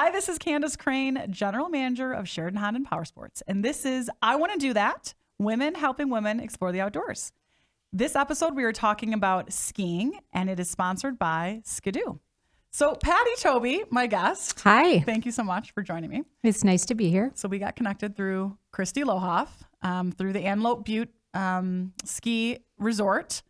Hi, this is Candace Crane, General Manager of Sheridan Honda and Power Sports. And this is I Want to Do That Women Helping Women Explore the Outdoors. This episode, we are talking about skiing, and it is sponsored by Ski-Doo. So, Patty Tobi, my guest. Hi. Thank you so much for joining me. It's nice to be here. So, we got connected through Christy Lohoff um, through the Antelope Butte um, Ski Resort.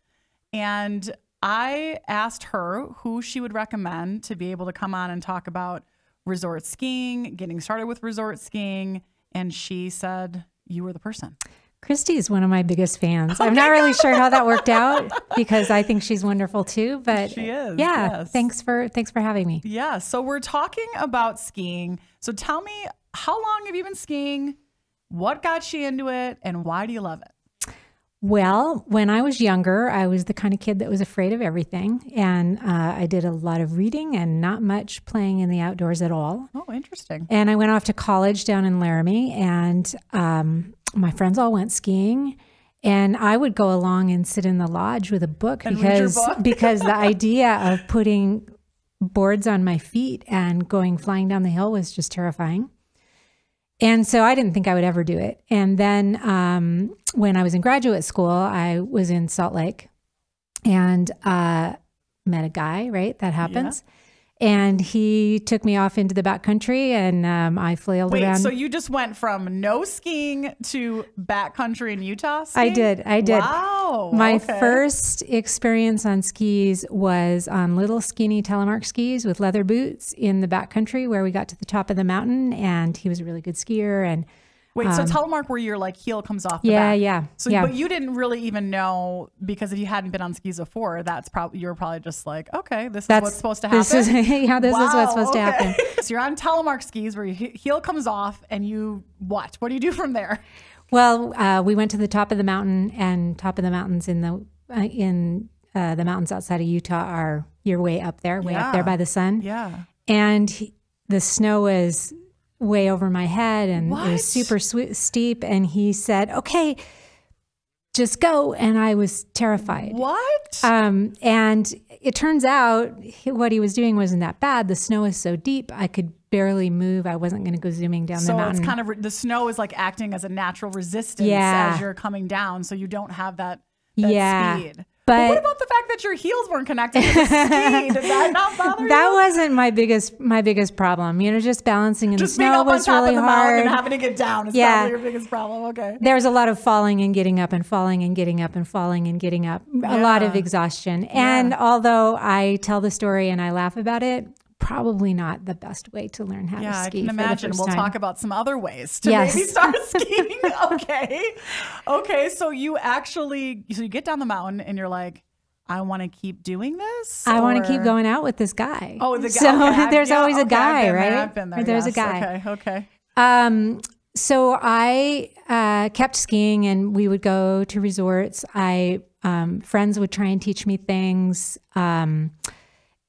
And I asked her who she would recommend to be able to come on and talk about resort skiing, getting started with resort skiing. And she said, You were the person. Christy is one of my biggest fans. Oh I'm not really sure how that worked out because I think she's wonderful too. But She is, Yeah. yes. Thanks for thanks for having me. Yeah. So, we're talking about skiing. So, tell me, how long have you been skiing? What got you into it? And why do you love it? Well, when I was younger, I was the kind of kid that was afraid of everything, and uh, I did a lot of reading and not much playing in the outdoors at all. Oh, interesting. And I went off to college down in Laramie, and um, my friends all went skiing. And I would go along and sit in the lodge with a book And because book. because the idea of putting boards on my feet and going flying down the hill was just terrifying. And so I didn't think I would ever do it. And then um, when I was in graduate school, I was in Salt Lake and uh, met a guy. Right, that happens. And he took me off into the backcountry, and um, I flailed Wait, around. so you just went from no skiing to backcountry in Utah? I did. I did. Wow. My okay. first experience on skis was on little skinny telemark skis with leather boots in the backcountry where we got to the top of the mountain and he was a really good skier and Wait, so telemark where your like heel comes off um, yeah, back. yeah. So, yeah. but you didn't really even know because if you hadn't been on skis before, that's probably you're probably just like, okay, this is That's what's supposed to happen. This is yeah, this is what's supposed to happen. so you're on telemark skis where your heel comes off, and you what? What do you do from there? Well, uh, we went to the top of the mountain, and top of the mountains in the uh, in uh, the mountains outside of Utah are you're way up there, way up there by the sun. Yeah. and he- the snow was way over my head and it was super steep and he said okay just go and i was terrified What? um, and it turns out what he was doing wasn't that bad the snow is so deep i could barely move i wasn't going to go zooming down the so mountain it's kind of the snow is like acting as a natural resistance Yeah. as you're coming down, so you don't have that, that Yeah. speed. But- what about the fact that your heels weren't connected to the ski? Did that not bother that you? wasn't my biggest my biggest problem you know just balancing in Just the snow was really of the mountain hard and having to get down is Yeah. probably your biggest problem. Okay. there's a lot of falling and getting up and falling and getting up and falling and getting up. A lot of Yeah. exhaustion. And although I tell the story and I laugh about it, probably not the best way to learn how Yeah, to I ski. can for the imagine. We'll time. talk about some other ways to Yes. maybe start skiing. okay. Okay. So you actually, so you get down the mountain and you're like, I want to keep doing this. I want to keep going out with this guy. Oh, the guy. So okay, there's yeah, always a okay, I've guy, right? I've been there. There's yes. a guy. Okay. Okay. Um, so I uh, kept skiing, and we would go to resorts. I um, friends would try and teach me things, um,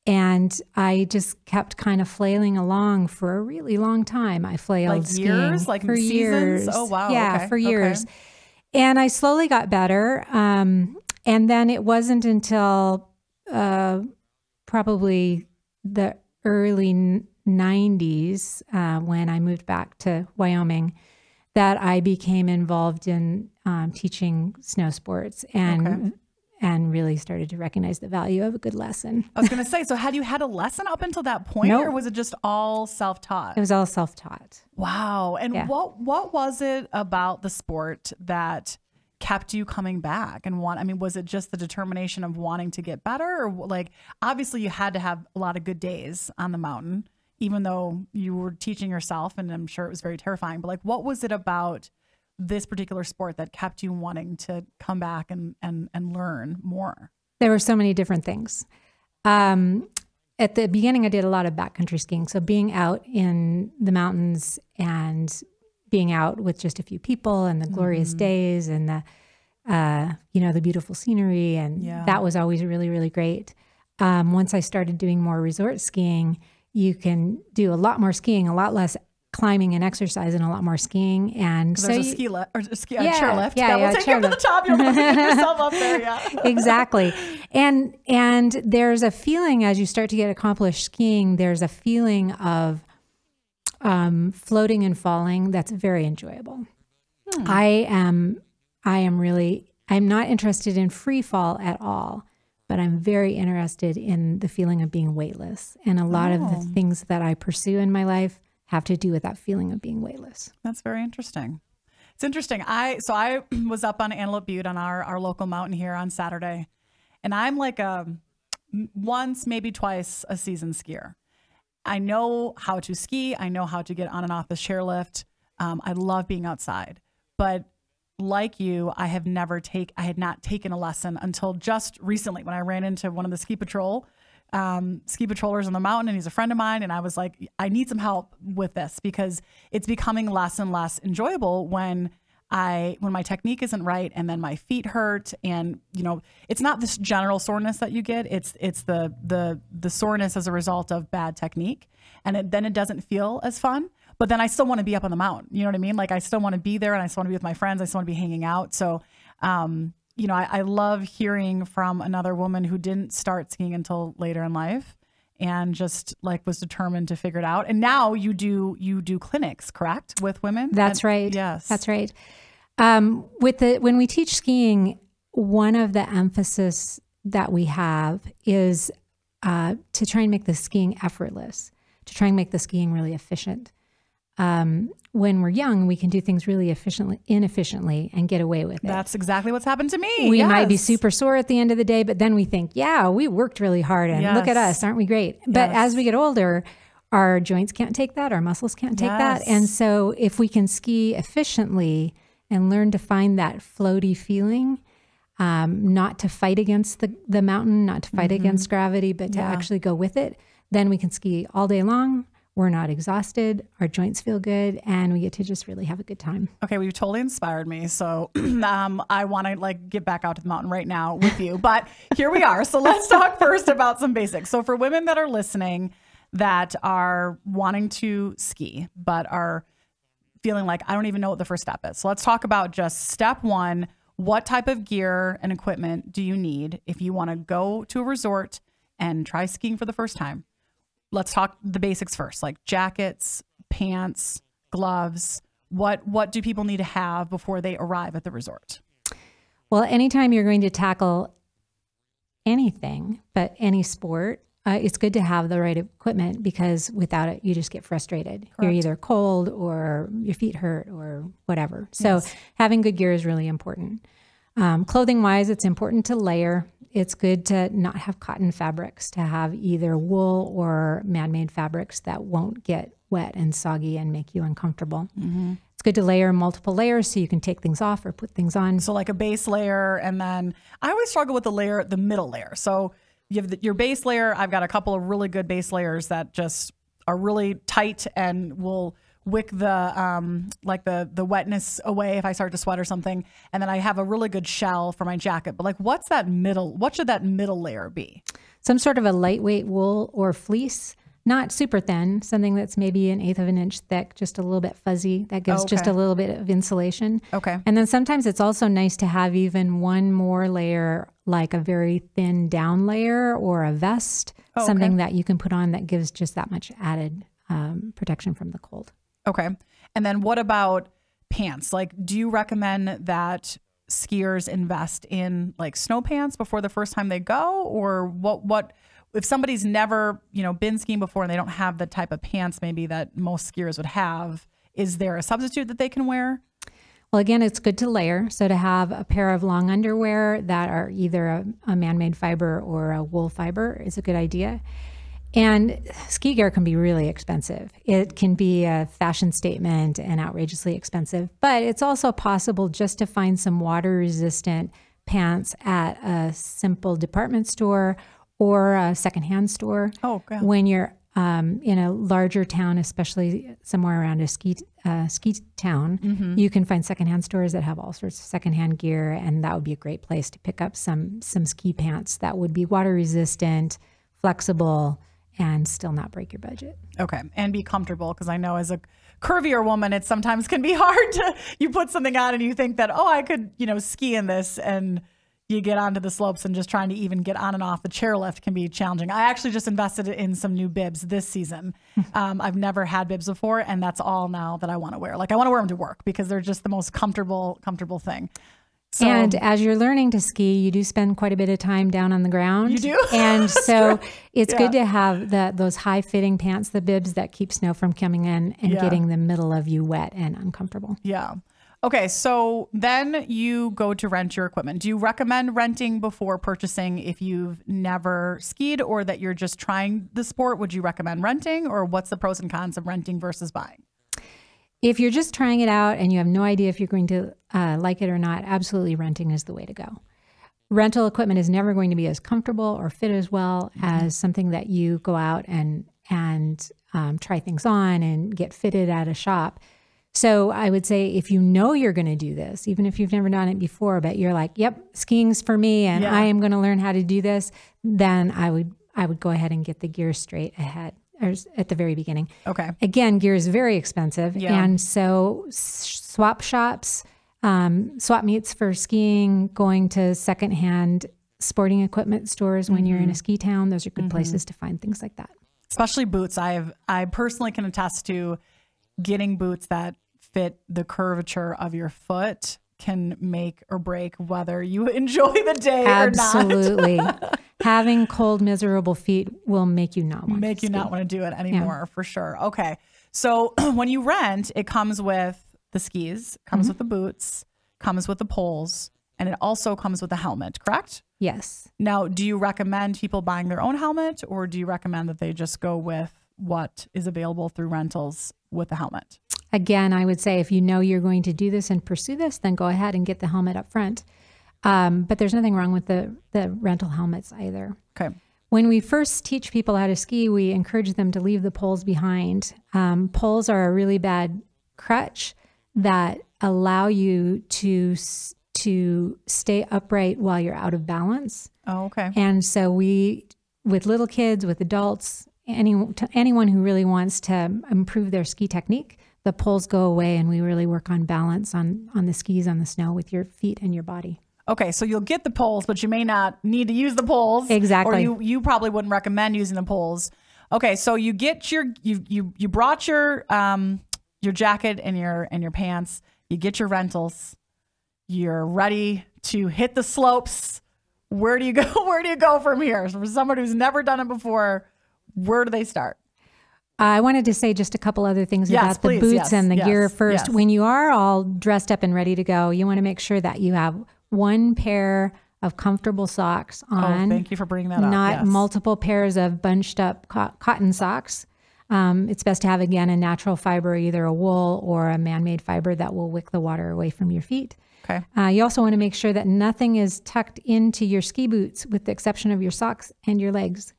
and I just kept kind of flailing along for a really long time. I flailed Like years? Like for seasons? years. Oh, wow. Yeah, Okay, for okay. years. And I slowly got better. Um, and then it wasn't until uh, probably the early 90s uh, when I moved back to Wyoming that I became involved in um, teaching snow sports and Okay. And really started to recognize the value of a good lesson. I was going to say, so had you had a lesson up until that point Nope. or was it just all self-taught? It was all self-taught. Wow. And Yeah. what what was it about the sport that kept you coming back and want I mean was it just the determination of wanting to get better or like obviously you had to have a lot of good days on the mountain even though you were teaching yourself and I'm sure it was very terrifying but like what was it about this particular sport that kept you wanting to come back and and and learn more? There were so many different things. Um, at the beginning, I did a lot of backcountry skiing. So being out in the mountains and being out with just a few people and the glorious days and the, uh, you know, the beautiful scenery. And Yeah. that was always really, really great. Um, once I started doing more resort skiing, you can do a lot more skiing, a lot less climbing and exercise, and a lot more skiing. And so There's a ski lift or a ski a Yeah, chairlift. yeah, that will yeah, take you up to the top. You're yourself up there. Yeah. exactly. And and there's a feeling as you start to get accomplished skiing, there's a feeling of um, floating and falling that's very enjoyable. I am I am really I'm not interested in free fall at all, but I'm very interested in the feeling of being weightless. And a lot of the things that I pursue in my life have to do with that feeling of being weightless. That's very interesting. It's interesting. I so I was up on Antelope Butte on our our local mountain here on Saturday, and I'm like a once maybe twice a season skier. I know how to ski. I know how to get on and off the chairlift. Um, I love being outside, but like you, I have never take I had not taken a lesson until just recently when I ran into one of the ski patrol um, ski patrollers on the mountain, and he's a friend of mine. And I was like, I need some help with this because it's becoming less and less enjoyable when I when my technique isn't right, and then my feet hurt, and you know, it's not this general soreness that you get. It's it's the the the soreness as a result of bad technique, and it, then it doesn't feel as fun. But then I still want to be up on the mountain. You know what I mean? Like I still want to be there, and I still want to be with my friends. I still want to be hanging out. So. Um, you know, I, I love hearing from another woman who didn't start skiing until later in life and just like was determined to figure it out. And now you do you do clinics, correct, with women? That's And- right. Yes. That's right. Um, with the when we teach skiing, one of the emphasis that we have is uh, to try and make the skiing effortless, to try and make the skiing really efficient. Um, when we're young, we can do things really efficiently, inefficiently, and get away with it. That's exactly what's happened to me. we might be super sore at the end of the day, but then we think, yeah, we worked really hard and look at us, aren't we great? But Yes. as we get older, our joints can't take that, our muscles can't take that. And so if we can ski efficiently and learn to find that floaty feeling, um, not to fight against the, the mountain, not to fight against gravity, but to Mm-hmm. Yeah. actually go with it, then we can ski all day long. We're not exhausted, our joints feel good, and we get to just really have a good time. Okay, well, you totally inspired me. So um, I want to like get back out to the mountain right now with you. But here we are. So let's talk first about some basics. So for women that are listening that are wanting to ski but are feeling like I don't even know what the first step is. So let's talk about just step one. What type of gear and equipment do you need if you want to go to a resort and try skiing for the first time? Let's talk the basics first, like jackets, pants, gloves. What what do people need to have before they arrive at the resort? Well, anytime you're going to tackle anything, but any sport, uh, it's good to have the right equipment because without it, you just get frustrated. You're either cold or your feet hurt or whatever. So, having good gear is really important. Um, clothing wise, it's important to layer. It's good to not have cotton fabrics, to have either wool or man made fabrics that won't get wet and soggy and make you uncomfortable. It's good to layer multiple layers so you can take things off or put things on. So like a base layer, and then I always struggle with the layer, the middle layer. So you have the, your base layer. I've got a couple of really good base layers that just are really tight and will wick the um like the the wetness away if I start to sweat or something. And then I have a really good shell for my jacket. But like, what's that middle? What should that middle layer be? some sort of a lightweight wool or fleece, not super thin, something that's maybe an eighth of an inch thick, just a little bit fuzzy. That gives just a little bit of insulation. Okay. And then sometimes it's also nice to have even one more layer, like a very thin down layer or a vest, Oh, okay. something that you can put on that gives just that much added um, protection from the cold. Okay. And then what about pants? Like, do you recommend that skiers invest in like snow pants before the first time they go, or what? What if somebody's never you know been skiing before and they don't have the type of pants maybe that most skiers would have? Is there a substitute that they can wear? Well, again, it's good to layer. So to have a pair of long underwear that are either a, a man-made fiber or a wool fiber is a good idea. And ski gear can be really expensive. It can be a fashion statement and outrageously expensive, but it's also possible just to find some water resistant pants at a simple department store or a secondhand store Oh, yeah. when you're um, in a larger town, especially somewhere around a ski uh, ski town, you can find secondhand stores that have all sorts of secondhand gear, and that would be a great place to pick up some some ski pants that would be water resistant, flexible, and still not break your budget. Okay, and be comfortable because I know as a curvier woman, it sometimes can be hard to you put something on and you think that oh I could you know ski in this and you get onto the slopes and just trying to even get on and off the chairlift can be challenging. I actually just invested in some new bibs this season. um, I've never had bibs before, and that's all now that I want to wear. Like I want to wear them to work because they're just the most comfortable, comfortable thing. So, and as you're learning to ski, you do spend quite a bit of time down on the ground. You do? And so it's Yeah. good to have the, those high fitting pants, the bibs that keep snow from coming in and Yeah. getting the middle of you wet and uncomfortable. yeah. Okay, so then you go to rent your equipment. Do you recommend renting before purchasing if you've never skied or that you're just trying the sport? Would you recommend renting or what's the pros and cons of renting versus buying? If you're just trying it out and you have no idea if you're going to uh, like it or not, absolutely renting is the way to go. Rental equipment is never going to be as comfortable or fit as well as something that you go out and and um, try things on and get fitted at a shop. So I would say if you know you're going to do this, even if you've never done it before, but you're like, "Yep, skiing's for me, and Yeah. I am going to learn how to do this," then I would I would go ahead and get the gear straight ahead or at the very beginning Okay. again, gear is very expensive. Yeah. And so swap shops, um, swap meets for skiing, going to secondhand sporting equipment stores when you're Mm-hmm. in a ski town, those are good places to find things like that. especially boots. I have I personally can attest to getting boots that fit the curvature of your foot can make or break whether you enjoy the day or not. Absolutely. Having cold, miserable feet will make you not want Make to you ski. not want to do it anymore for sure. Okay. So when you rent, it comes with the skis, comes mm-hmm. with the boots, comes with the poles, and it also comes with a helmet, correct? Yes. Now, do you recommend people buying their own helmet or do you recommend that they just go with what is available through rentals with the helmet? Again, I would say if you know you're going to do this and pursue this, then go ahead and get the helmet up front. Um, but there's nothing wrong with the, the rental helmets either. Okay. When we first teach people how to ski, we encourage them to leave the poles behind. Um, poles are a really bad crutch that allow you to to stay upright while you're out of balance. Oh, okay. And so we, with little kids, with adults, any to anyone who really wants to improve their ski technique, the poles go away, and we really work on balance on on the skis on the snow with your feet and your body. Okay, so you'll get the poles, but you may not need to use the poles. Exactly. Or you, you probably wouldn't recommend using the poles. Okay, so you get your you you you brought your um your jacket and your and your pants. You get your rentals. You're ready to hit the slopes. Where do you go? Where do you go from here? For someone who's never done it before, where do they start? I wanted to say just a couple other things Yes, about the boots Yes, and the yes, gear first. When you are all dressed up and ready to go, you want to make sure that you have one pair of comfortable socks on. oh, thank you for bringing that up. not multiple pairs of bunched up co- cotton socks. Um, it's best to have again a natural fiber, either a wool or a man-made fiber that will wick the water away from your feet. Okay. Uh, you also want to make sure that nothing is tucked into your ski boots, with the exception of your socks and your legs.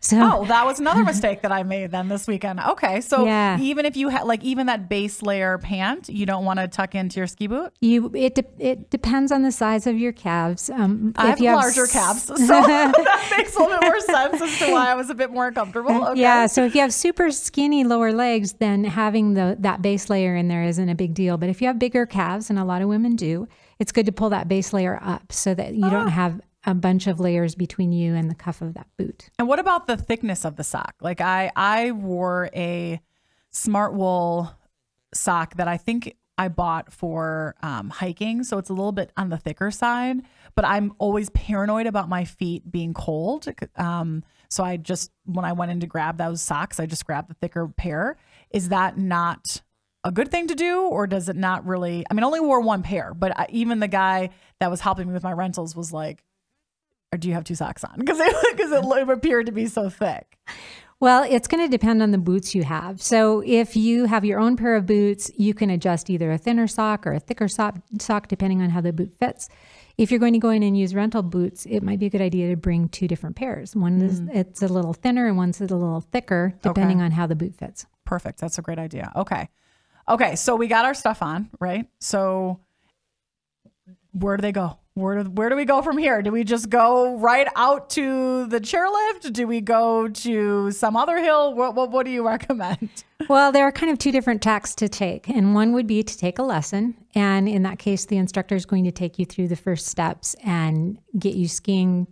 So Oh, that was another mistake that I made then this weekend. Okay, so Yeah. even if you had like even that base layer pant, you don't want to tuck into your ski boot. you it de- it depends on the size of your calves. Um, I have larger s- calves, so that makes a little bit more sense as to why I was a bit more comfortable. Okay. Yeah, so if you have super skinny lower legs, then having the that base layer in there isn't a big deal. But if you have bigger calves, and a lot of women do, it's good to pull that base layer up so that you Ah. don't have a bunch of layers between you and the cuff of that boot. And what about the thickness of the sock? Like I I wore a smart wool sock that I think I bought for um, hiking, so it's a little bit on the thicker side. But I'm always paranoid about my feet being cold. Um, so I just when I went in to grab those socks, I just grabbed the thicker pair. Is that not a good thing to do, or does it not really? I mean, I only wore one pair, but I, even the guy that was helping me with my rentals was like, or do you have two socks on? Because it, because it appeared to be so thick. Well, it's going to depend on the boots you have. So if you have your own pair of boots, you can adjust either a thinner sock or a thicker sock, sock depending on how the boot fits. If you're going to go in and use rental boots, it might be a good idea to bring two different pairs. One is mm. it's a little thinner and one's a little thicker depending on how the boot fits. Perfect. That's a great idea. Okay. Okay. So we got our stuff on, right? So where do they go? Where do, where do we go from here? Do we just go right out to the chairlift? Do we go to some other hill? What, what, what do you recommend? Well, there are kind of two different tracks to take. And one would be to take a lesson. And in that case, the instructor is going to take you through the first steps and get you skiing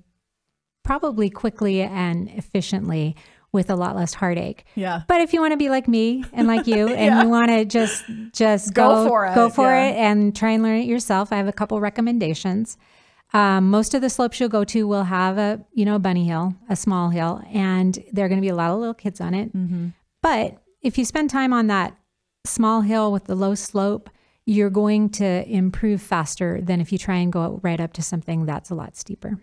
probably quickly and efficiently with a lot less heartache. Yeah. But if you want to be like me and like you and Yeah. you want to just just Go go, for it, go for yeah. it and try and learn it yourself, I have a couple recommendations. Um, most of the slopes you'll go to will have a you know a bunny hill, a small hill, and there are going to be a lot of little kids on it. Mm-hmm. But if you spend time on that small hill with the low slope, you're going to improve faster than if you try and go right up to something that's a lot steeper.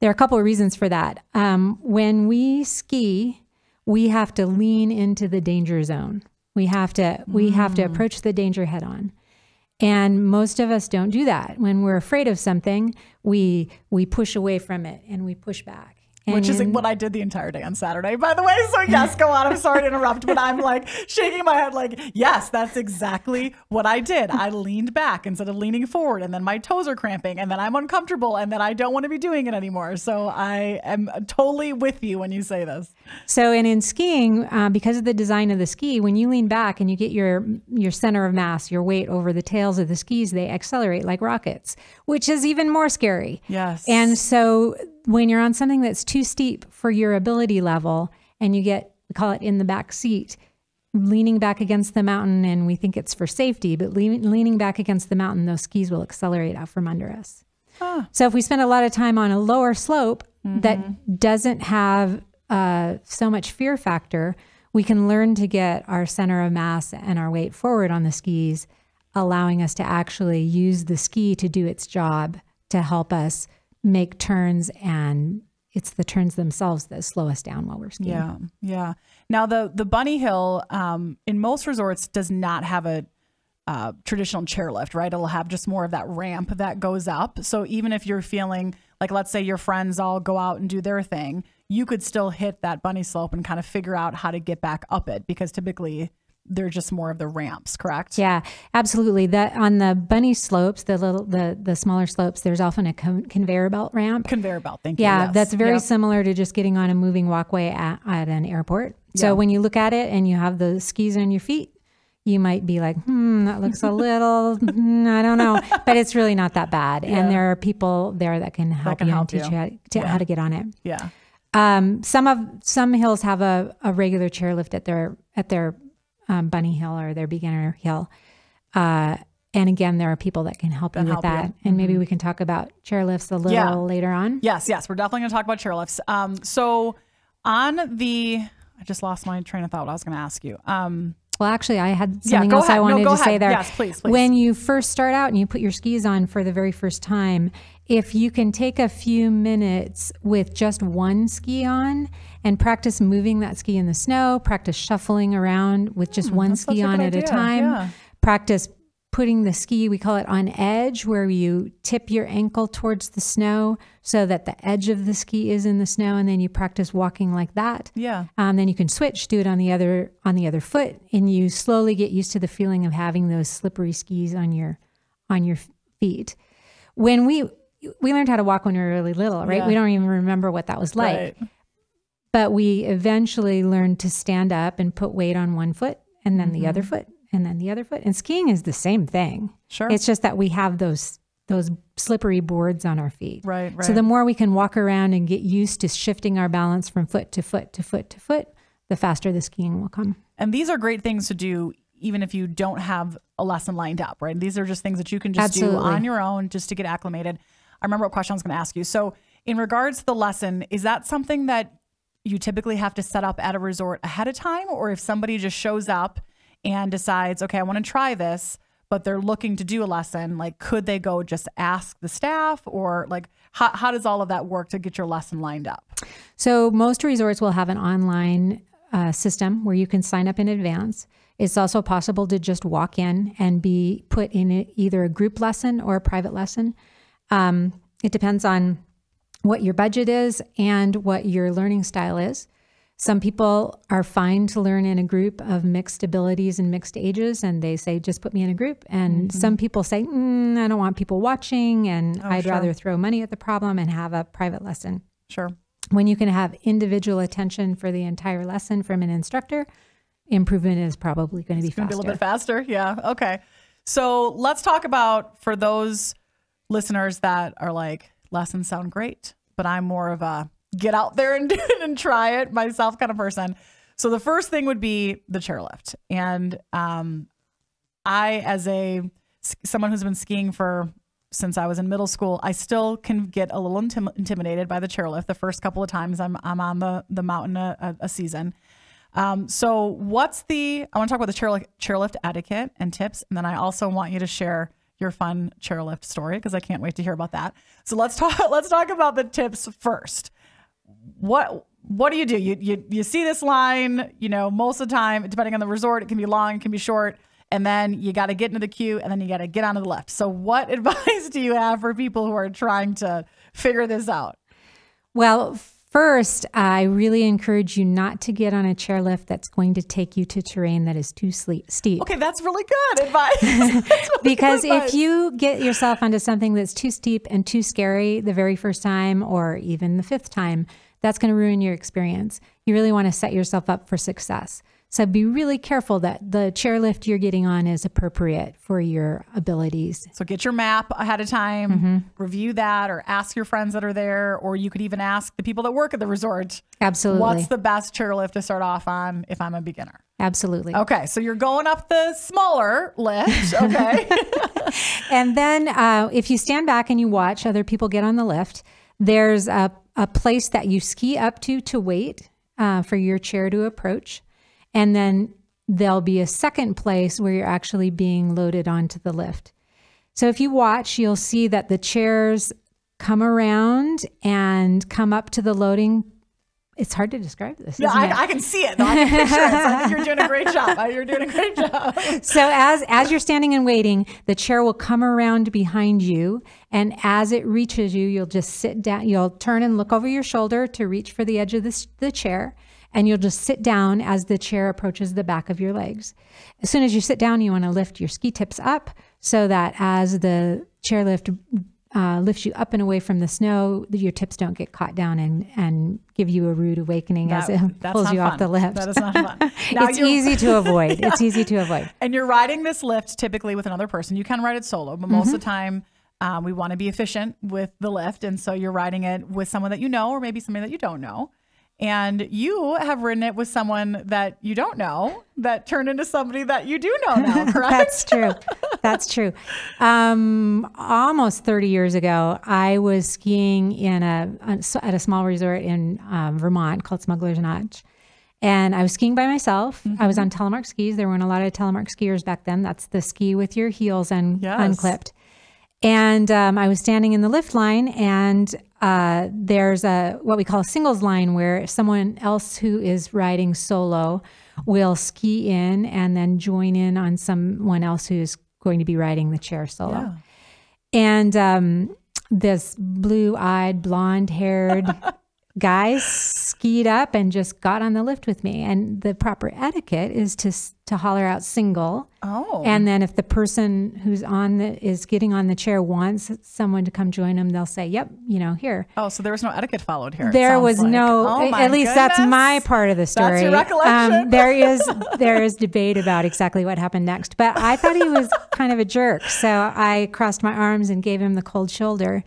There are a couple of reasons for that. Um, when we ski, we have to lean into the danger zone. We have to we have to approach the danger head on. And most of us don't do that. When we're afraid of something, we we push away from it and we push back. And Which is in- what I did the entire day on Saturday, by the way. So, yes, go on. I'm sorry to interrupt, but I'm like shaking my head, like, yes, that's exactly what I did. I leaned back instead of leaning forward, and then my toes are cramping, and then I'm uncomfortable, and then I don't want to be doing it anymore. So, I am totally with you when you say this. So, and in skiing, uh, because of the design of the ski, when you lean back and you get your your center of mass, your weight over the tails of the skis, they accelerate like rockets, which is even more scary. Yes. And so, when you're on something that's too steep for your ability level, and you get we call it in the back seat, leaning back against the mountain, and we think it's for safety, but lean, leaning back against the mountain, those skis will accelerate out from under us. So if we spend a lot of time on a lower slope that doesn't have uh, so much fear factor, we can learn to get our center of mass and our weight forward on the skis, allowing us to actually use the ski to do its job to help us make turns. And it's the turns themselves that slow us down while we're skiing. Yeah, yeah. Now the the bunny hill um, in most resorts does not have a uh, traditional chairlift, right? It'll have just more of that ramp that goes up. So even if you're feeling like, let's say your friends all go out and do their thing, you could still hit that bunny slope and kind of figure out how to get back up it because typically they're just more of the ramps, correct? Yeah, absolutely. That on the bunny slopes, the little the the smaller slopes, there's often a con- conveyor belt ramp. Conveyor belt, thank you. Yeah, yes. that's very Yep. similar to just getting on a moving walkway at, at an airport. So Yeah. when you look at it and you have the skis on your feet, you might be like, hmm, that looks a little, hmm, I don't know, but it's really not that bad. Yeah. And there are people there that can help can you help and teach you. you, how, to, Yeah. how to get on it. Yeah. Um, some of some hills have a, a regular chairlift at their at their um, bunny hill or their beginner hill. Uh, and again, there are people that can help you with help you. that. And maybe we can talk about chairlifts a little Yeah. later on. Yes, yes, we're definitely going to talk about chairlifts. Um, so on the, I just lost my train of thought. What I was going to ask you. Um, Well, actually, I had something go else ahead. I wanted go to say there. Yes, please, please. When you first start out and you put your skis on for the very first time, if you can take a few minutes with just one ski on and practice moving that ski in the snow, practice shuffling around with just one that's such ski on at a time, Yeah. practice putting the ski, we call it on edge, where you tip your ankle towards the snow so that the edge of the ski is in the snow, and then you practice walking like that. yeah. Um, then you can switch, do it on the other on the other foot, and you slowly get used to the feeling of having those slippery skis on your on your feet. When we we learned how to walk when we were really little, right? Yeah. We don't even remember what that was like, Right. But we eventually learned to stand up and put weight on one foot, and then the other mm-hmm. foot, and then the other foot. And skiing is the same thing. Sure. It's just that we have those those slippery boards on our feet. Right, right. So the more we can walk around and get used to shifting our balance from foot to foot to foot to foot, the faster the skiing will come. And these are great things to do even if you don't have a lesson lined up, right? These are just things that you can just do on your own just to get acclimated. I remember what question I was going to ask you. So, in regards to the lesson, is that something that you typically have to set up at a resort ahead of time? Or if somebody just shows up and decides, okay, I want to try this, but they're looking to do a lesson, like could they go just ask the staff or like how, how does all of that work to get your lesson lined up? So most resorts will have an online uh, system where you can sign up in advance. It's also possible to just walk in and be put in either a group lesson or a private lesson. Um, it depends on what your budget is and what your learning style is. Some people are fine to learn in a group of mixed abilities and mixed ages, and they say, just put me in a group. And some people say, mm, I don't want people watching, and I'd sure. rather throw money at the problem and have a private lesson. Sure. When you can have individual attention for the entire lesson from an instructor, improvement is probably going to be Gonna be a little bit faster. Yeah. Okay. So let's talk about for those listeners that are like, lessons sound great, but I'm more of a get out there and do it and try it myself kind of person. So the first thing would be the chairlift. And um, I, as a someone who's been skiing for since I was in middle school, I still can get a little intim- intimidated by the chairlift the first couple of times I'm I'm on the the mountain a, a, season. Um, so what's the I want to talk about the chairlift, chairlift etiquette and tips, and then I also want you to share your fun chairlift story because I can't wait to hear about that. So let's talk let's talk about the tips first. What what do you do? You you you see this line, you know, most of the time, depending on the resort, it can be long, it can be short, and then you got to get into the queue, and then you got to get onto the left. So, what advice do you have for people who are trying to figure this out? Well, first, I really encourage you not to get on a chairlift that's going to take you to terrain that is too sleep, steep. Okay, that's really good advice. Really because good advice. if you get yourself onto something that's too steep and too scary the very first time or even the fifth time, that's going to ruin your experience. You really want to set yourself up for success. So be really careful that the chairlift you're getting on is appropriate for your abilities. So get your map ahead of time, Mm-hmm. review that, or ask your friends that are there, or you could even ask the people that work at the resort. Absolutely. What's the best chairlift to start off on if I'm a beginner? Absolutely. Okay, so you're going up the smaller lift. Okay. And then uh, if you stand back and you watch other people get on the lift, there's a, a place that you ski up to to wait uh, for your chair to approach. And then there'll be a second place where you're actually being loaded onto the lift. So if you watch, you'll see that the chairs come around and come up to the loading. It's hard to describe this. yeah, isn't it? I, I can see it. Though. I can picture it. So I think you're doing a great job. You're doing a great job. So as as you're standing and waiting, the chair will come around behind you, and as it reaches you, you'll just sit down. You'll turn and look over your shoulder to reach for the edge of this, the chair, and you'll just sit down as the chair approaches the back of your legs. As soon as you sit down, you want to lift your ski tips up so that as the chairlift uh, lifts you up and away from the snow, your tips don't get caught down and and give you a rude awakening as it pulls you off the lift. That is not fun. It's easy to avoid. It's easy to avoid. And you're riding this lift typically with another person. You can ride it solo, but most of the Mm-hmm. time, um, we want to be efficient with the lift. And so you're riding it with someone that you know, or maybe somebody that you don't know. And you have written it with someone that you don't know that turned into somebody that you do know now, correct? That's true. That's true. Um, almost 30 years ago, I was skiing in a, at a small resort in um, Vermont called Smuggler's Notch. And I was skiing by myself. I was on telemark skis. There weren't a lot of telemark skiers back then. That's the ski with your heels un- Yes. unclipped. And um, I was standing in the lift line, and uh, there's a what we call a singles line where someone else who is riding solo will ski in and then join in on someone else who's going to be riding the chair solo. Yeah. And um, this blue-eyed, blonde-haired guy skied up and just got on the lift with me. And the proper etiquette is to to holler out single. Oh. And then if the person who's on the is getting on the chair wants someone to come join them, they'll say, "Yep, you know, here." oh, so there was no etiquette followed here. There was like. no. Oh, my at least that's my part of the story. That's your recollection. Um, there is there is debate about exactly what happened next, but I thought he was kind of a jerk, so I crossed my arms and gave him the cold shoulder.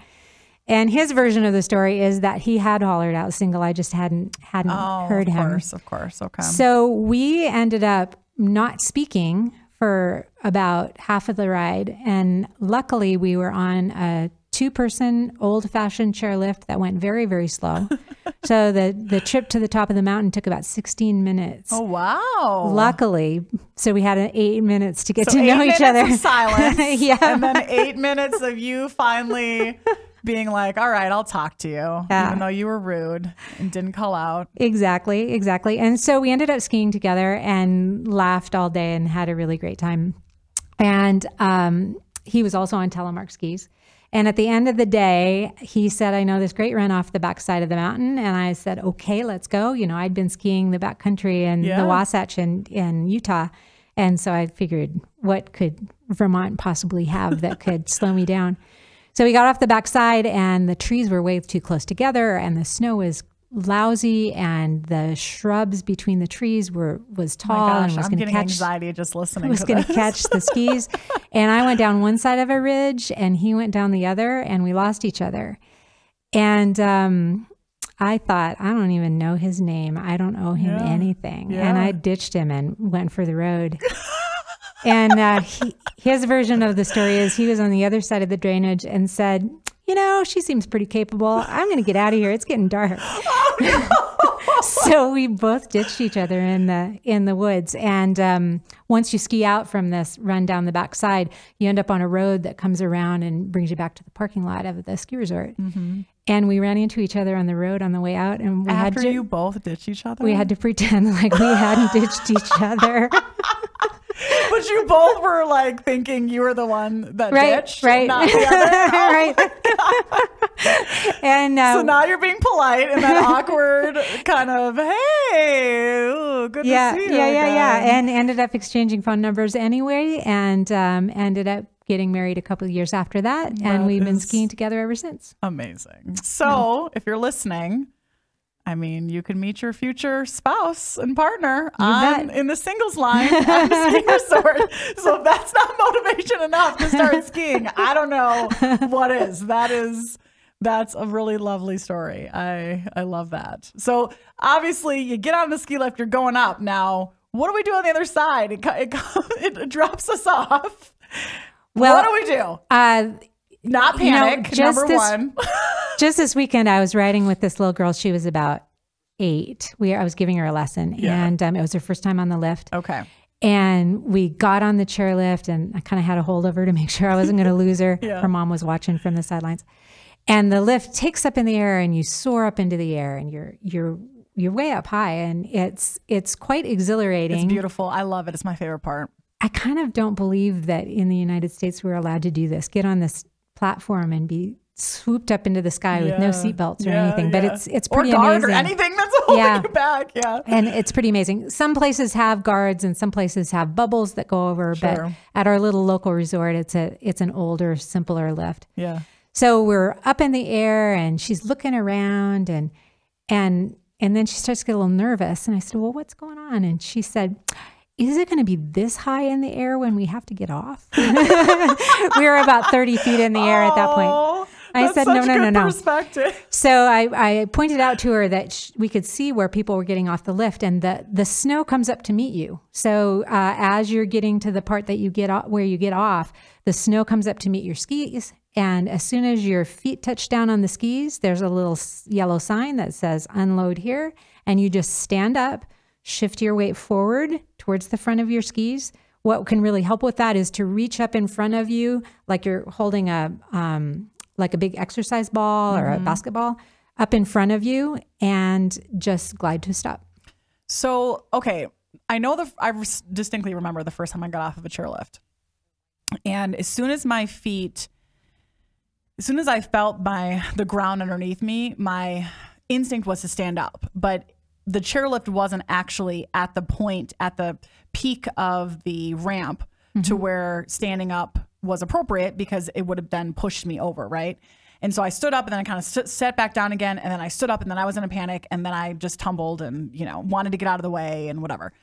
And his version of the story is that he had hollered out single. I just hadn't hadn't Oh, heard of him. Of course, of course. Okay. So we ended up not speaking for about half of the ride. And luckily, we were on a two person old fashioned chairlift that went very, very slow. so the, the trip to the top of the mountain took about 16 minutes. oh, wow. Luckily, so we had an eight minutes to get So to know each other. Of silence. Yeah. And then eight minutes of you finally being like, all right, I'll talk to you. Yeah. Even though you were rude and didn't call out. Exactly, exactly. And so we ended up skiing together and laughed all day and had a really great time. And um, he was also on telemark skis. And at the end of the day, he said, I know this great run off the backside of the mountain. And I said, okay, let's go. You know, I'd been skiing the backcountry and Yeah. the Wasatch in, in Utah. And so I figured, what could Vermont possibly have that could slow me down? So we got off the backside, and the trees were way too close together, and the snow was lousy, and the shrubs between the trees were was Oh tall gosh, and was I'm going to getting catch anxiety just listening. was going to catch the skis. And I went down one side of a ridge and he went down the other and we lost each other. And um, I thought, I don't even know his name. I don't owe him Yeah. anything. Yeah. And I ditched him and went for the road. and uh, he, his version of the story is he was on the other side of the drainage and said, you know, she seems pretty capable. I'm going to get out of here. It's getting dark. so we both ditched each other in the in the woods. And um, once you ski out from this run down the backside, you end up on a road that comes around and brings you back to the parking lot of the ski resort. And we ran into each other on the road on the way out, and we had After to you both ditch each other, we had to pretend like we hadn't ditched each other. but you both were like thinking you were the one that right, ditched, right, not the other. right. and uh, So now you're being polite in that awkward kind of, hey, ooh, good yeah, to yeah, see you. yeah, yeah, again." and ended up exchanging phone numbers anyway, and um, ended up getting married a couple of years after that, and That we've been skiing together ever since. Amazing. So if you're listening, I mean, you can meet your future spouse and partner on, in the singles line at the ski resort. So if that's not motivation enough to start skiing, I don't know what is. That is that's a really lovely story. I I love that. So obviously, you get on the ski lift, you're going up. Now, what do we do on the other side? It it, it drops us off. Well- what do we do? Uh, Not you know, panic. just number this- one. just this weekend, I was riding with this little girl. She was about eight. We I was giving her a lesson, Yeah. and um, it was her first time on the lift. okay. And we got on the chairlift, and I kind of had a hold of her to make sure I wasn't going to lose her. Yeah. Her mom was watching from the sidelines. And the lift takes up in the air, and you soar up into the air, and you're you're you're way up high, and it's it's quite exhilarating. It's beautiful. I love it. It's my favorite part. I kind of don't believe that in the United States we're allowed to do this. Get on this platform and be swooped up into the sky with no Yeah. seatbelts or Yeah, anything. But yeah. it's it's or pretty guard amazing. or anything that's holding Yeah. you back. Yeah. and it's pretty amazing. Some places have guards and some places have bubbles that go over. But at our little local resort, it's a it's an older, simpler lift. Yeah. So we're up in the air and she's looking around and and and then she starts to get a little nervous. And I said, Well, what's going on? And she said, Is it going to be this high in the air when we have to get off? we were about 30 feet in the air at that point. Oh, I said, no, no, no, no. Perspective. So I, I pointed out to her that sh- we could see where people were getting off the lift, and the the snow comes up to meet you. So uh, as you're getting to the part that you get off, where you get off, the snow comes up to meet your skis. And as soon as your feet touch down on the skis, there's a little s- yellow sign that says "Unload here," and you just stand up, shift your weight forward towards the front of your skis. What can really help with that is to reach up in front of you, like you're holding a um, like a big exercise ball or a basketball up in front of you and just glide to a stop. So, okay, I know the I distinctly remember the first time I got off of a chairlift, and as soon as my feet, as soon as I felt my the ground underneath me, my instinct was to stand up, but the chairlift wasn't actually at the point at the peak of the ramp to where standing up was appropriate because it would have then pushed me over, right? And so I stood up and then I kind of sat back down again and then I stood up and then I was in a panic and then I just tumbled and, you know, wanted to get out of the way and whatever.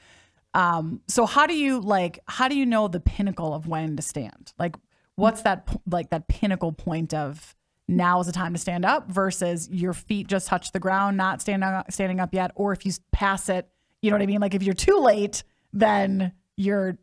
Um, so how do you like, how do you know the pinnacle of when to stand? Like, what's that, like that pinnacle point of now is the time to stand up versus your feet just touch the ground, not standing up, standing up yet? Or if you pass it, you know what I mean? Like if you're too late, then you're,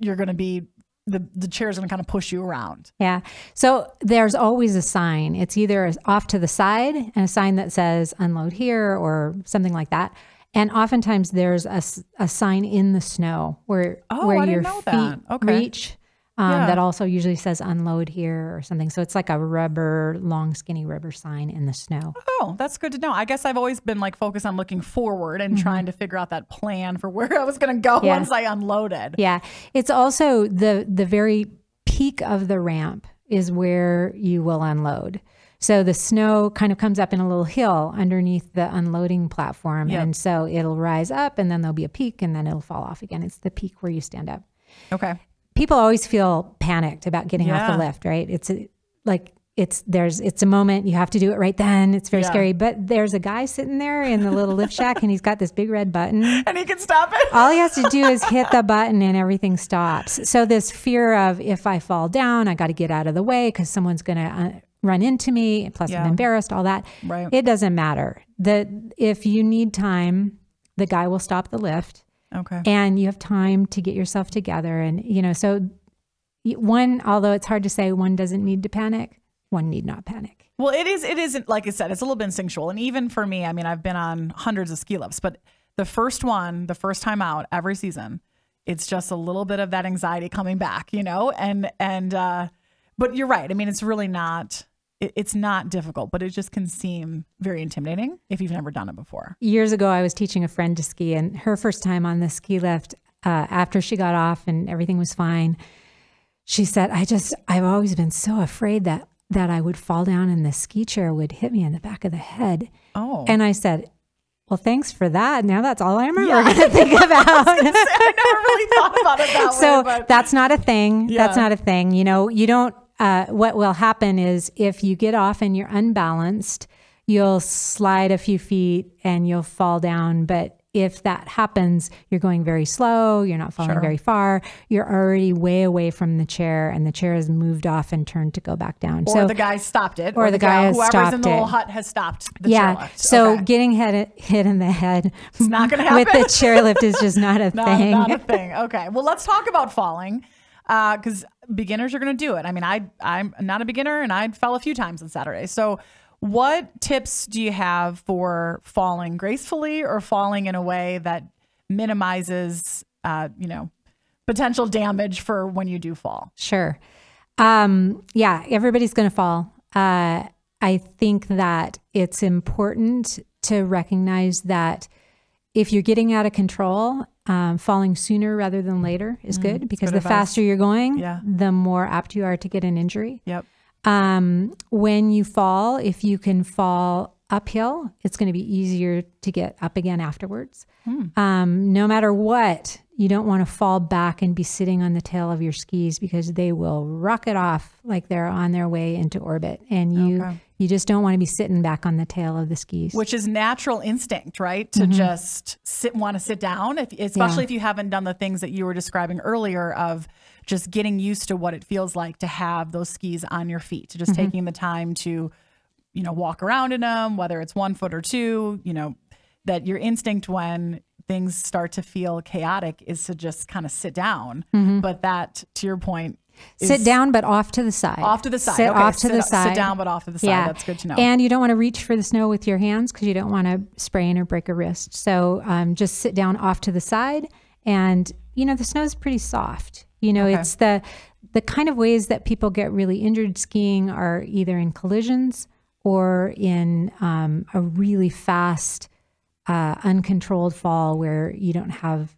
you're going to be, the, the chair's going to kind of push you around. Yeah. So there's always a sign. It's either off to the side and a sign that says unload here or something like that. And oftentimes there's a, a sign in the snow where Oh, where your know feet that. Okay. reach. Um, Yeah. That also usually says unload here or something. So it's like a rubber, long, skinny rubber sign in the snow. Oh, that's good to know. I guess I've always been like focused on looking forward and trying to figure out that plan for where I was going to go Yeah. once I unloaded. Yeah. It's also the the very peak of the ramp is where you will unload. So the snow kind of comes up in a little hill underneath the unloading platform. Yep. And so it'll rise up and then there'll be a peak and then it'll fall off again. It's the peak where you stand up. Okay. People always feel panicked about getting off Yeah. the lift, right? It's a, like, it's there's it's a moment you have to do it right then. It's very Yeah. scary, but there's a guy sitting there in the little lift shack and he's got this big red button And he can stop it. all he has to do is hit the button and everything stops. So this fear of if I fall down, I got to get out of the way because someone's going to uh, run into me. Plus, Yeah. I'm embarrassed. All that. Right. It doesn't matter. that if you need time, the guy will stop the lift, Okay. and you have time to get yourself together. And you know, so one, although it's hard to say, one doesn't need to panic. One need not panic. Well, it is. It isn't like I said. It's a little bit instinctual, and even for me, I mean, I've been on hundreds of ski lifts, but the first one, the first time out every season, it's just a little bit of that anxiety coming back, you know. And and uh, but you're right. I mean, it's really not. It, it's not difficult, but it just can seem very intimidating if you've never done it before. years ago, I was teaching a friend to ski, and her first time on the ski lift, uh, after she got off and everything was fine, she said, "I just, I've always been so afraid that that I would fall down and the ski chair would hit me in the back of the head." Oh, And I said, "Well, thanks for that. Now that's all I'm ever going to think about." I never really thought about it that so way. That's not a thing. That's not a thing. You know, you don't. Uh, what will happen is if you get off and you're unbalanced, you'll slide a few feet and you'll fall down. But if that happens, you're going very slow. You're not falling Sure. very far. You're already way away from the chair, and the chair has moved off and turned to go back down. or so the guy stopped it, or the guy has whoever's stopped in the little hut has stopped the yeah. chairlift. So Okay. getting head, hit in the head it's not to happen. with the chairlift is just not a not, thing. not a thing. Okay. Well, let's talk about falling because beginners are going to do it. I mean, I I'm not a beginner and I fell a few times on Saturday. So, what tips do you have for falling gracefully or falling in a way that minimizes, uh, you know, potential damage for when you do fall? Sure. Um, yeah, everybody's going to fall. Uh, I think that it's important to recognize that if you're getting out of control, um, falling sooner rather than later is good because Mm, good the advice. faster you're going, Yeah. the more apt you are to get an injury. Yep. Um, when you fall, if you can fall uphill, it's going to be easier to get up again afterwards. Um, no matter what, you don't want to fall back and be sitting on the tail of your skis because they will rocket off like they're on their way into orbit, and you Okay. You just don't want to be sitting back on the tail of the skis. Which is natural instinct, right? To just sit, want to sit down, if, especially. Yeah. if you haven't done the things that you were describing earlier of just getting used to what it feels like to have those skis on your feet, to just Mm-hmm. taking the time to, you know, walk around in them, whether it's one foot or two, you know, that your instinct when things start to feel chaotic is to just kind of sit down. But that, to your point. Sit down, but off to the side. off to the side. Sit Okay, off to sit- the sit down, but off to the side. That's good to know. And you don't want to reach for the snow with your hands because you don't want to sprain or break a wrist. So um, just sit down off to the side, and you know the snow is pretty soft. You know, Okay. it's the the kind of ways that people get really injured skiing are either in collisions or in um, a really fast, uh, uncontrolled fall where you don't have,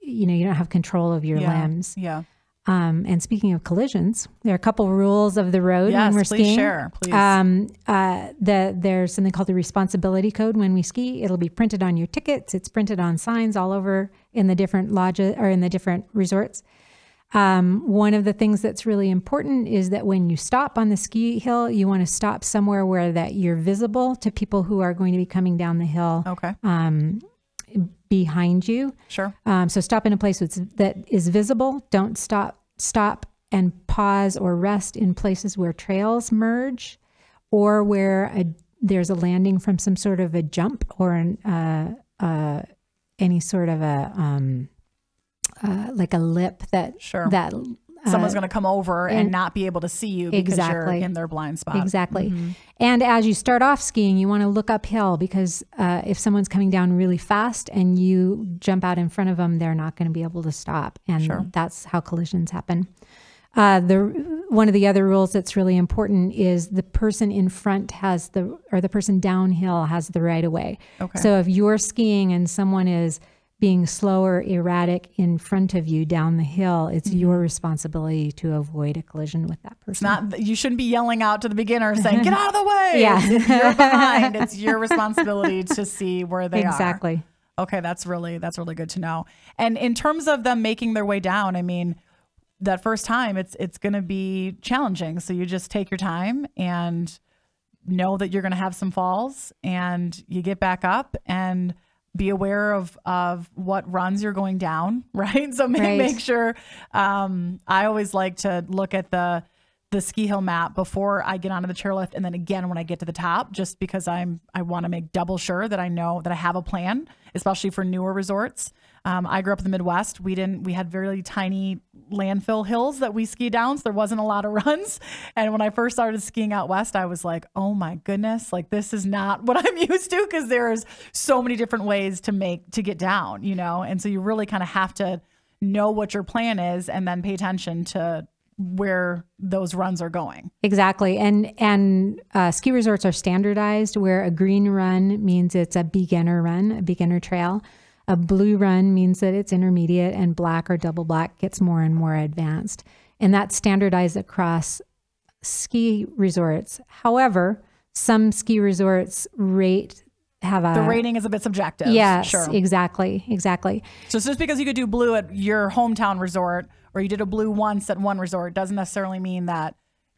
you know, you don't have control of your yeah. limbs. Yeah. Um, and speaking of collisions, there are a couple rules of the road Yes, when we're please skiing. share, please. Um, uh, the, there's something called the responsibility code when we ski. It'll be printed on your tickets. It's printed on signs all over in the different lodges or in the different resorts. Um, one of the things that's really important is that when you stop on the ski hill, you want to stop somewhere where that you're visible to people who are going to be coming down the hill Okay. um, behind you. sure. Um, so stop in a place that's, that is visible. Don't stop, stop and pause or rest in places where trails merge, or where a, there's a landing from some sort of a jump or an, uh, uh, any sort of a um, uh, like a lip that Sure. that someone's uh, going to come over and, and- not be able to see you because Exactly. you're in their blind spot. Exactly. Mm-hmm. And as you start off skiing, you want to look uphill because uh, if someone's coming down really fast and you jump out in front of them, they're not going to be able to stop. And Sure. that's how collisions happen. Uh, the one of the other rules that's really important is the person in front has the or the person downhill has the right of way. Okay. So if you're skiing and someone is being slower, erratic in front of you down the hill, it's Mm-hmm. your responsibility to avoid a collision with that person. Not you shouldn't be yelling out to the beginner saying, "Get out of the way." Yeah. If you're behind. It's your responsibility to see where they are. exactly. Okay, that's really that's really good to know. And in terms of them making their way down, I mean, that first time it's it's going to be challenging. So you just take your time and know that you're going to have some falls and you get back up and be aware of of what runs you're going down, right? So make Right. make sure um I always like to look at the the ski hill map before I get onto the chairlift and then again when I get to the top just because I'm I want to make double sure that I know that I have a plan especially for newer resorts. Um, I grew up in the Midwest. We didn't we had very tiny landfill hills that we ski down so there wasn't a lot of runs and when I first started skiing out west I was like oh my goodness like this is not what I'm used to because there's so many different ways to make to get down you know and so you really kind of have to know what your plan is and then pay attention to where those runs are going. Exactly. And and uh, ski resorts are standardized where a green run means it's a beginner run, a beginner trail. A blue run means that it's intermediate and black or double black gets more and more advanced. And that's standardized across ski resorts. However, some ski resorts rate have a The rating is a bit subjective. Yes, sure. exactly, exactly. So just because you could do blue at your hometown resort or you did a blue once at one resort doesn't necessarily mean that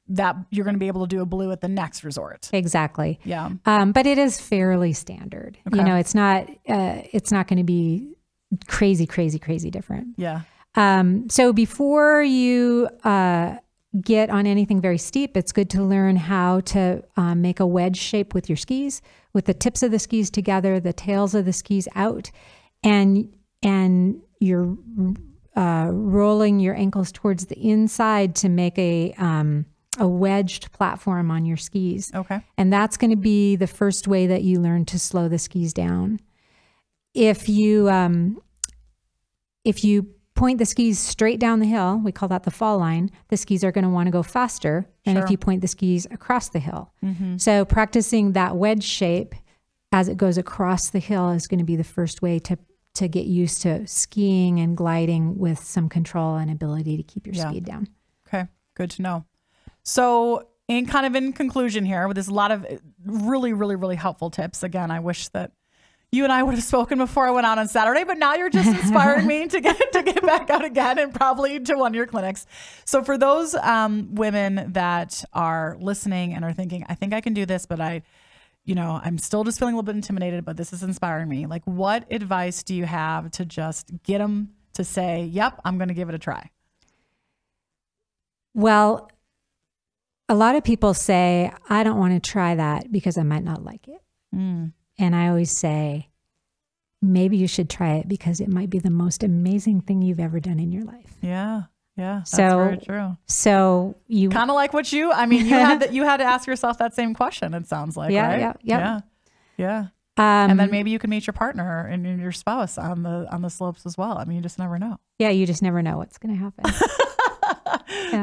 that you're going to be able to do a blue at the next resort. Exactly. Yeah. Um, but it is fairly standard. Okay. You know, it's not uh, it's not going to be crazy, crazy, crazy different. Yeah. Um, so before you uh, get on anything very steep, it's good to learn how to um, make a wedge shape with your skis, with the tips of the skis together, the tails of the skis out, and and you're uh, rolling your ankles towards the inside to make a um, a wedged platform on your skis. Okay. And that's going to be the first way that you learn to slow the skis down. If you um, if you point the skis straight down the hill, we call that the fall line. The skis are going to want to go faster than Sure. if you point the skis across the hill. Mm-hmm. So practicing that wedge shape as it goes across the hill is going to be the first way to to get used to skiing and gliding with some control and ability to keep your Yeah. speed down. Okay, good to know. So, in kind of in conclusion here, with this a lot of really, really, really helpful tips. Again, I wish that you and I would have spoken before I went out on Saturday, but now you're just inspiring me to get to get back out again and probably to one of your clinics. So, for those um, women that are listening and are thinking, I think I can do this, but I you know, I'm still just feeling a little bit intimidated, but this is inspiring me. Like, what advice do you have to just get them to say, yep, I'm going to give it a try? Well, a lot of people say, I don't want to try that because I might not like it. Mm. And I always say, maybe you should try it because it might be the most amazing thing you've ever done in your life. Yeah. Yeah. That's So- very true. So you, Kind of like what you, I mean, you had that, you had to ask yourself that same question, it sounds like, Yeah, right? yeah, yeah. Yeah. Yeah. um, And then maybe you can meet your partner and your spouse on the, on the slopes as well. I mean, you just never know. yeah, you just never know what's going to happen.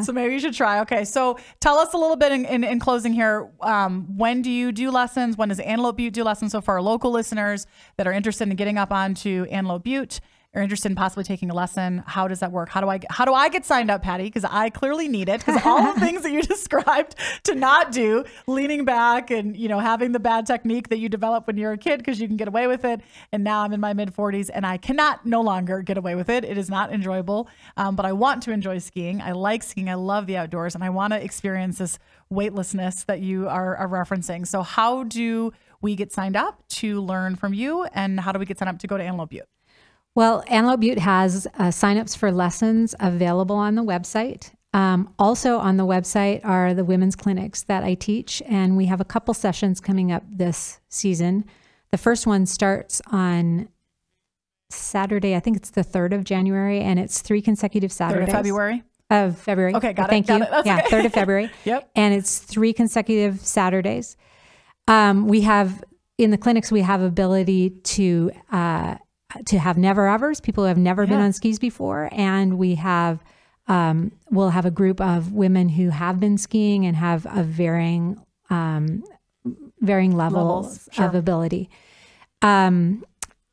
So maybe you should try. Okay. So tell us a little bit in, in, in closing here. Um, when do you do lessons? When does Antelope Butte do lessons? So for our local listeners that are interested in getting up onto Antelope Butte or interested in possibly taking a lesson, how does that work? How do I how do I get signed up, Patty? Because I clearly need it. Because all the things that you described to not do, leaning back and you know having the bad technique that you develop when you're a kid because you can get away with it, and now I'm in my mid 40s and I cannot no longer get away with it. It is not enjoyable, um, but I want to enjoy skiing. I like skiing. I love the outdoors, and I want to experience this weightlessness that you are, are referencing. So how do we get signed up to learn from you, and how do we get signed up to go to Antelope Butte? Well, Antelope Butte has uh, signups for lessons available on the website. Um, also on the website are the women's clinics that I teach, and we have a couple sessions coming up this season. The first one starts on Saturday, I think it's the 3rd of January, and it's three consecutive Saturdays. Third Saturdays. of February. Of February. Okay, got it, Thank you. it. Yeah, okay. 3rd of February. Yep. And it's three consecutive Saturdays. Um, we have, in the clinics, we have ability to, uh, to have never evers, people who have never been on skis before. And we have, um, we'll have a group of women who have been skiing and have a varying, um, varying levels, Levels, sure. of ability. Um,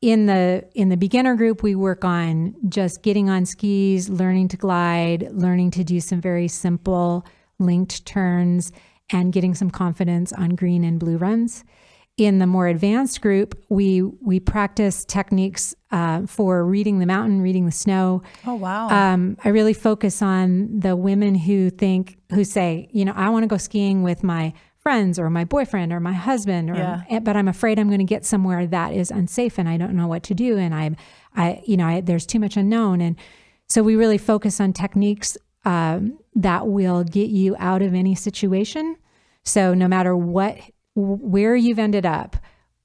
in the in the beginner group we work on just getting on skis learning to glide learning to do some very simple linked turns and getting some confidence on green and blue runs in the more advanced group we we practice techniques uh, for reading the mountain reading the snow Oh wow. um, I really focus on the women who think, who say, you know, I want to go skiing with my friends or my boyfriend or my husband, or, Yeah. eh, but I'm afraid I'm going to get somewhere that is unsafe and I don't know what to do. And I'm I, you know, I, there's too much unknown. And so we really focus on techniques um, that will get you out of any situation. So no matter what, where you've ended up,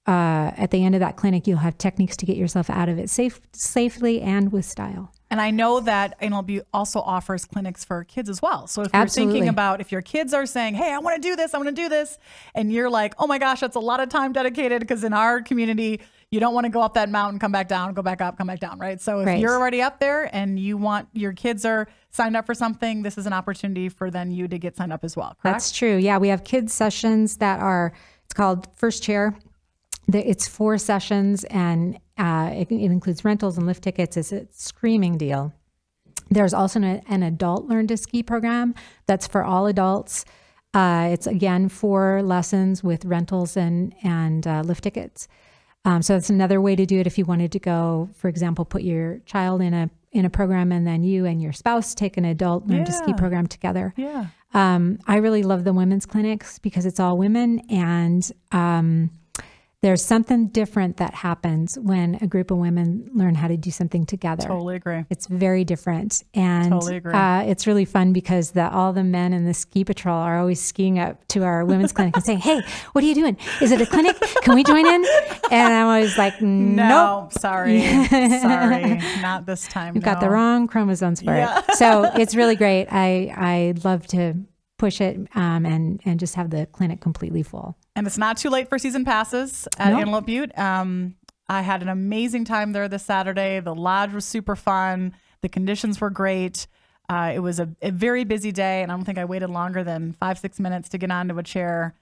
uh, at the end of that clinic, you'll have techniques to get yourself out of it safe, safely and with style. And I know that NLB also offers clinics for kids as well. So if you're thinking about if your kids are saying, "Hey, I want to do this, I want to do this," and you're like, "Oh my gosh, that's a lot of time dedicated," because in our community, you don't want to go up that mountain, come back down, go back up, come back down, right? So if Right. you're already up there and you want your kids are signed up for something, this is an opportunity for then you to get signed up as well. Correct? That's true. Yeah, we have kids sessions that are. It's called First Chair. It's four sessions, and uh, it, it includes rentals and lift tickets. It's a screaming deal. There's also an, an adult learn to ski program that's for all adults. Uh, it's again four lessons with rentals and and uh, lift tickets. Um, so that's another way to do it if you wanted to go, for example, put your child in a in a program and then you and your spouse take an adult learn to ski program together. yeah. Um, I really love the women's clinics because it's all women, and um, there's something different that happens when a group of women learn how to do something together. Totally agree. It's very different, and Totally agree. Uh, it's really fun because the, all the men in the ski patrol are always skiing up to our women's clinic and saying, "Hey, what are you doing? Is it a clinic? Can we join in?" And I'm always like, No, "Nope." sorry, sorry, not this time. You've got the wrong chromosomes for Yeah. it. So it's really great. I I love to push it um, and and just have the clinic completely full. And it's not too late for season passes at No. Antelope Butte. Um, I had an amazing time there this Saturday. The lodge was super fun. The conditions were great. Uh, it was a, a very busy day, and I don't think I waited longer than five, six minutes to get onto a chair.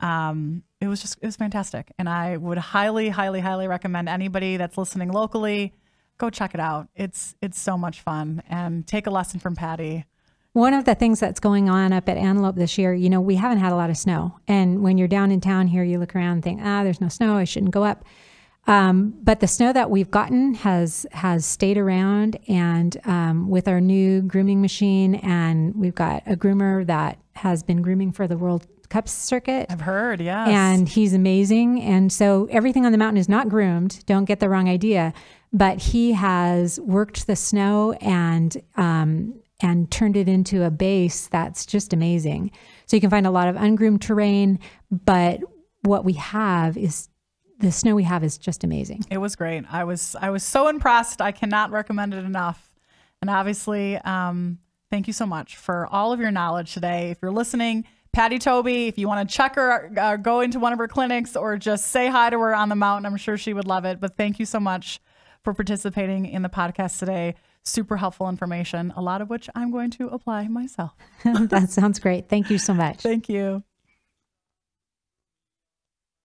Um, it was just, it was fantastic. And I would highly, highly, highly recommend anybody that's listening locally, go check it out. It's, it's so much fun. And take a lesson from Patty. One of the things that's going on up at Antelope this year, you know, we haven't had a lot of snow. And when you're down in town here, you look around and think, ah, there's no snow. I shouldn't go up. Um, but the snow that we've gotten has has stayed around, and um, with our new grooming machine, and we've got a groomer that has been grooming for the World Cup circuit. I've heard, yeah, and he's amazing. And so everything on the mountain is not groomed. Don't get the wrong idea. But he has worked the snow and um, and turned it into a base that's just amazing. So you can find a lot of ungroomed terrain, but what we have is the snow we have is just amazing. It was great. I was I was so impressed. I cannot recommend it enough. And obviously, um, thank you so much for all of your knowledge today. If you're listening, Patty Tobi, if you want to check her, uh, go into one of her clinics or just say hi to her on the mountain, I'm sure she would love it. But thank you so much for participating in the podcast today. Super helpful information, a lot of which I'm going to apply myself. that sounds great. Thank you so much. Thank you.